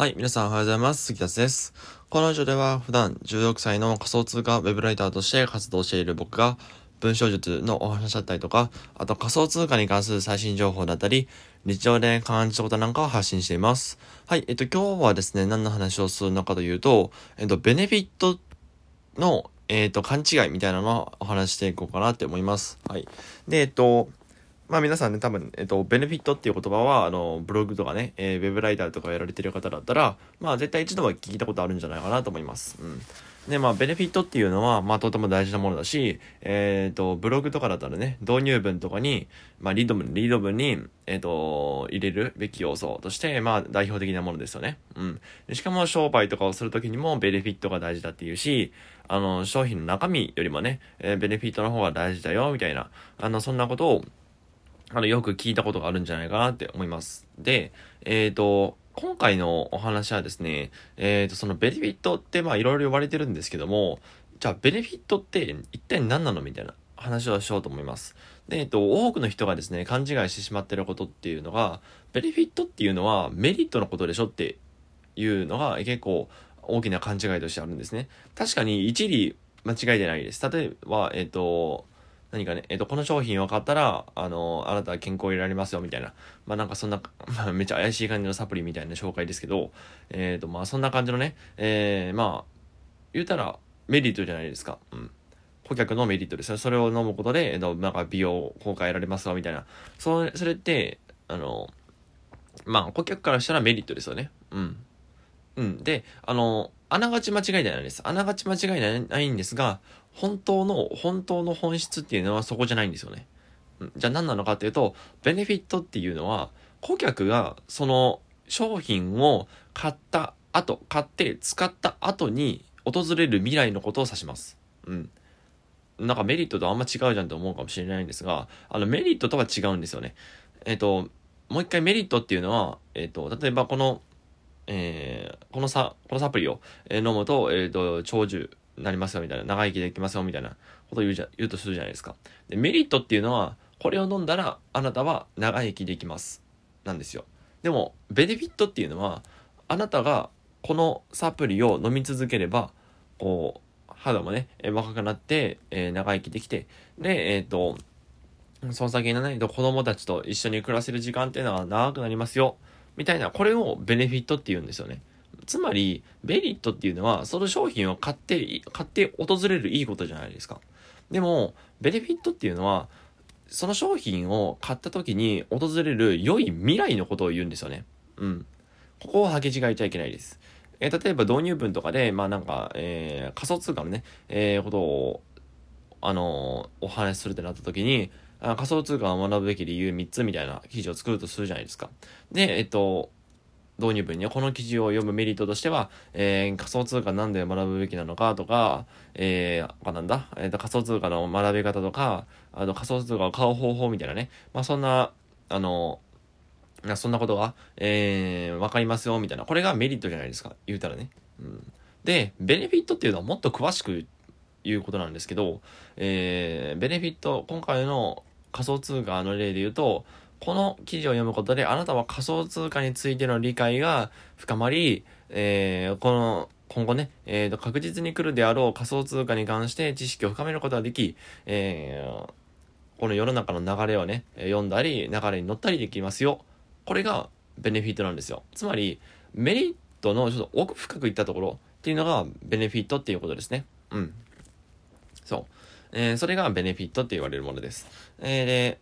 はい、皆さんおはようございます。杉田です。このラジオでは普段16歳の仮想通貨ウェブライターとして活動している僕が文章術のお話だったりとか、あと仮想通貨に関する最新情報だったり、日常で感じたことなんかを発信しています。はい、えっと今日はですね、何の話をするのかというと、えっと、ベネフィットの、えっと、勘違いみたいなのをお話していこうかなって思います。はい。で、えっと、まあ皆さんね、多分、えっと、ベネフィットっていう言葉は、あの、ブログとかね、えー、ウェブライターとかやられてる方だったら、まあ絶対一度は聞いたことあるんじゃないかなと思います。うん。で、まあ、ベネフィットっていうのは、まあ、とても大事なものだし、えっ、と、ブログとかだったらね、導入文とかに、まあ、リード文、リード文に、えっ、ー、と、入れるべき要素として、まあ、代表的なものですよね。うん。しかも、商売とかをするときにも、ベネフィットが大事だっていうし、あの、商品の中身よりもね、えー、ベネフィットの方が大事だよ、みたいな、あの、そんなことを、あの、よく聞いたことがあるんじゃないかなって思います。で、えっ、ー、と、今回のお話はですね、えっ、ー、と、そのベネフィットってまあいろいろ言われてるんですけども、じゃあベネフィットって一体何なのみたいな話をしようと思います。で、えっ、ー、と、多くの人がですね、勘違いしてしまってることっていうのが、ベネフィットっていうのはメリットのことでしょっていうのが結構大きな勘違いとしてあるんですね。確かに一理間違いでないです。例えば、えっ、と、何かね、えっ、と、この商品を買ったら、あの、あなたは健康を得られますよ、みたいな。まあなんかそんな、まあめっちゃ怪しい感じのサプリみたいな紹介ですけど、えっ、ー、と、まあそんな感じのね、えー、まあ、言うたらメリットじゃないですか。うん。顧客のメリットですよ。それを飲むことで、えっ、と、なんか美容効果得られますよ、みたいな。それ、それって、あの、まあ顧客からしたらメリットですよね。うん。うん。で、あの、あながち間違いではないです。あながち間違いではないんですが、本当の、本当の本質っていうのはそこじゃないんですよね。じゃあ何なのかっていうと、ベネフィットっていうのは、顧客がその商品を買った後、買って使った後に訪れる未来のことを指します。うん。なんかメリットとあんま違うじゃんって思うかもしれないんですが、あのメリットとは違うんですよね。えっ、と、もう一回メリットっていうのは、えっ、と、例えばこの、えー、このさ、このサプリを、え飲むと、えっ、と、長寿になりますよみたいな、長生きできますよみたいなことを言うじゃ、言うとするじゃないですか。で、メリットっていうのは、これを飲んだらあなたは長生きできます。なんですよ。でも、ベネフィットっていうのは、あなたがこのサプリを飲み続ければ、こう、肌もね、若くなって、えー、長生きできて、で、えっ、ー、と、その先にないと子供たちと一緒に暮らせる時間っていうのは長くなりますよ。みたいな、これをベネフィットって言うんですよね。つまり、メリットっていうのは、その商品を買って、買って訪れるいいことじゃないですか。でも、ベネフィットっていうのは、その商品を買った時に訪れる良い未来のことを言うんですよね。うん。ここを履き違えちゃいけないです。えー、例えば導入文とかで、まあなんか、えー、仮想通貨のね、えー、ことを、あのー、お話しするってなった時に、あ仮想通貨を学ぶべき理由3つみたいな記事を作るとするじゃないですか。で、えっと、導入文にはこの記事を読むメリットとしては、えー、仮想通貨なんで学ぶべきなのかとか、えー、なんだ、えー、仮想通貨の学び方とか、あと仮想通貨を買う方法みたいなね、まあそんな、あの、そんなことが、えー、わかりますよ、みたいな。これがメリットじゃないですか。言うたらね。うん。で、ベネフィットっていうのはもっと詳しく言うことなんですけど、えー、ベネフィット、今回の仮想通貨の例で言うと、この記事を読むことで、あなたは仮想通貨についての理解が深まり、えー、この、今後ね、えーと、確実に来るであろう仮想通貨に関して知識を深めることができ、えー、この世の中の流れをね、読んだり、流れに乗ったりできますよ。これがベネフィットなんですよ。つまり、メリットのちょっと奥深くいったところっていうのがベネフィットっていうことですね。うん。そう。えー、それがベネフィットって言われるものです。えー、で、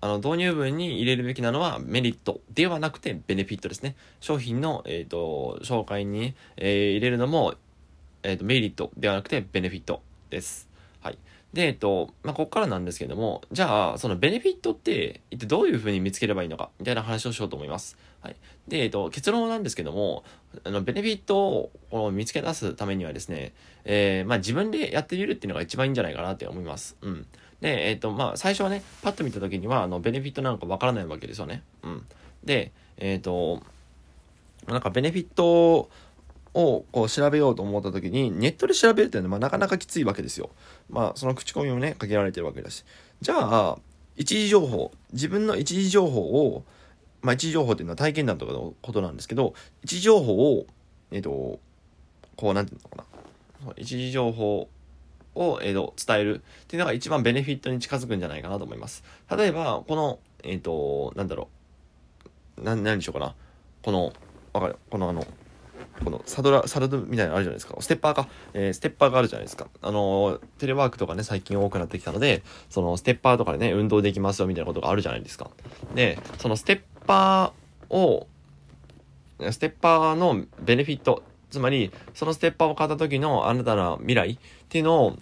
あの、導入文に入れるべきなのはメリットではなくてベネフィットですね。商品の、えっ、ー、と、紹介に、えー、入れるのも、えっ、と、メリットではなくてベネフィットです。はい。で、えっと、まあ、ここからなんですけども、じゃあ、そのベネフィットって、一体どういう風に見つければいいのか、みたいな話をしようと思います。はい。で、えっと、結論なんですけども、あの、ベネフィットを見つけ出すためにはですね、えー、まあ、自分でやってみるっていうのが一番いいんじゃないかなって思います。うん。で、えっ、と、まあ、最初はね、パッと見た時には、あの、ベネフィットなんかわからないわけですよね。うん。で、えっ、と、なんかベネフィットをこう調べようと思った時に、ネットで調べるっていうのは、なかなかきついわけですよ。まあ、その口コミもね、限られてるわけだし。じゃあ、一時情報、自分の一時情報を、まあ、一時情報っていうのは体験談とかのことなんですけど、一時情報を、えっ、と、こう、なんていうのかな。一時情報を、えー、と伝えるっていうのが一番ベネフィットに近づくんじゃないかなと思います。例えば、この、えっ、ー、と、なんだろう。な、何でしょうかな。この、わかるこのあの、このサドラ、サドルみたいなのあるじゃないですか。ステッパーか。えー、ステッパーがあるじゃないですか。あの、テレワークとかね、最近多くなってきたので、そのステッパーとかでね、運動できますよみたいなことがあるじゃないですか。で、そのステッパーを、ステッパーのベネフィット、つまり、そのステッパーを買った時のあなたの未来っていうのを、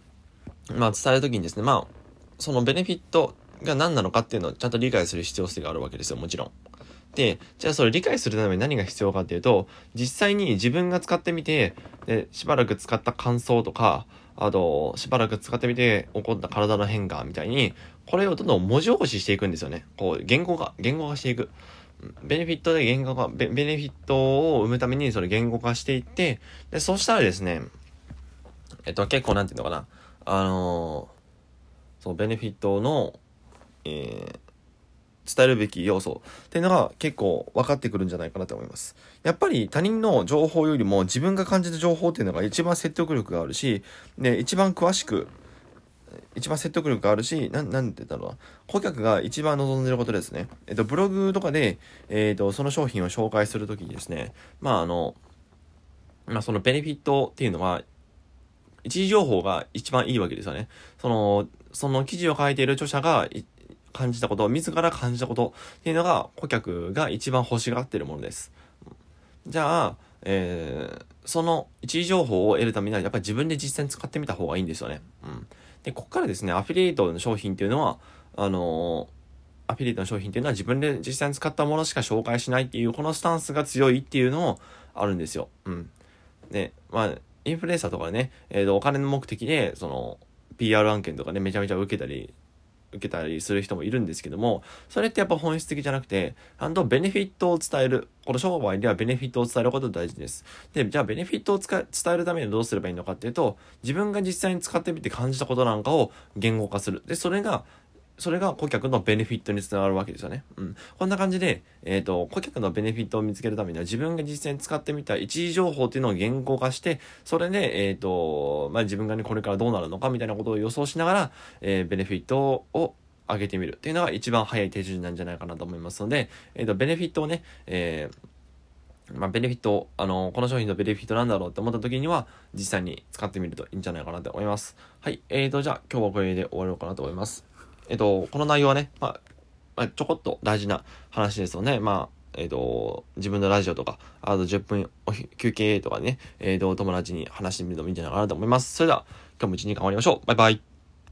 まあ伝える時にですね、まあ、そのベネフィットが何なのかっていうのをちゃんと理解する必要性があるわけですよ、もちろん。で、じゃあそれ理解するために何が必要かっていうと、実際に自分が使ってみて、で、しばらく使った感想とか、あと、しばらく使ってみて起こった体の変化みたいに、これをどんどん文字起こししていくんですよね。こう、言語化、言語化していく。ベネフィットで言語化、ベネフィットを生むためにそれ言語化していって、で、そうしたらですね、えっと、結構なんていうのかな、あのー、そう、ベネフィットの、えー、伝えるべき要素っていうのが結構分かってくるんじゃないかなと思います。やっぱり他人の情報よりも自分が感じた情報っていうのが一番説得力があるし、で、一番詳しく、一番説得力があるし、な、なんて言ったろうな。顧客が一番望んでることですね。えっと、ブログとかで、えっと、その商品を紹介するときにですね、まあ、あの、まあ、そのベネフィットっていうのは、一時情報が一番いいわけですよね。その、その記事を書いている著者が感じたこと、自ら感じたことっていうのが顧客が一番欲しがってるものです。じゃあ、えー、その一時情報を得るためにはやっぱり自分で実際に使ってみた方がいいんですよね。うん。で、ここからですね、アフィリエイトの商品っていうのは、あのー、アフィリエイトの商品っていうのは自分で実際に使ったものしか紹介しないっていうこのスタンスが強いっていうのもあるんですよ。うん。で、まあ、インフルエンサーとかね、えー、とお金の目的で、その、PR 案件とかね、めちゃめちゃ受けたり受けたりする人もいるんですけども、それってやっぱ本質的じゃなくて、ちゃんとベネフィットを伝える。この商売ではベネフィットを伝えることが大事です。で、じゃあベネフィットを伝えるためにどうすればいいのかっていうと、自分が実際に使ってみて感じたことなんかを言語化する。で、それがそれが顧客のベネフィットにつながるわけですよね。うん。こんな感じで、えっ、ー、と、顧客のベネフィットを見つけるためには自分が実際に使ってみた一時情報っていうのを言語化して、それで、えっ、ー、と、まあ、自分がね、これからどうなるのかみたいなことを予想しながら、えー、ベネフィットを上げてみるっていうのが一番早い手順なんじゃないかなと思いますので、えっ、と、ベネフィットをね、え、まあ、ベネフィット、あの、この商品のベネフィットなんだろうって思った時には、実際に使ってみるといいんじゃないかなと思います。はい。えーと、じゃあ、今日はこれで終わろうかなと思います。えっ、と、この内容はね、まあ、まあ、ちょこっと大事な話ですので、まあ、えっ、と、自分のラジオとか、あと10分休憩とかね、えっ、と、友達に話してみるのもいいんじゃないかなと思います。それでは、今日も一日頑張りましょう。バイバイ。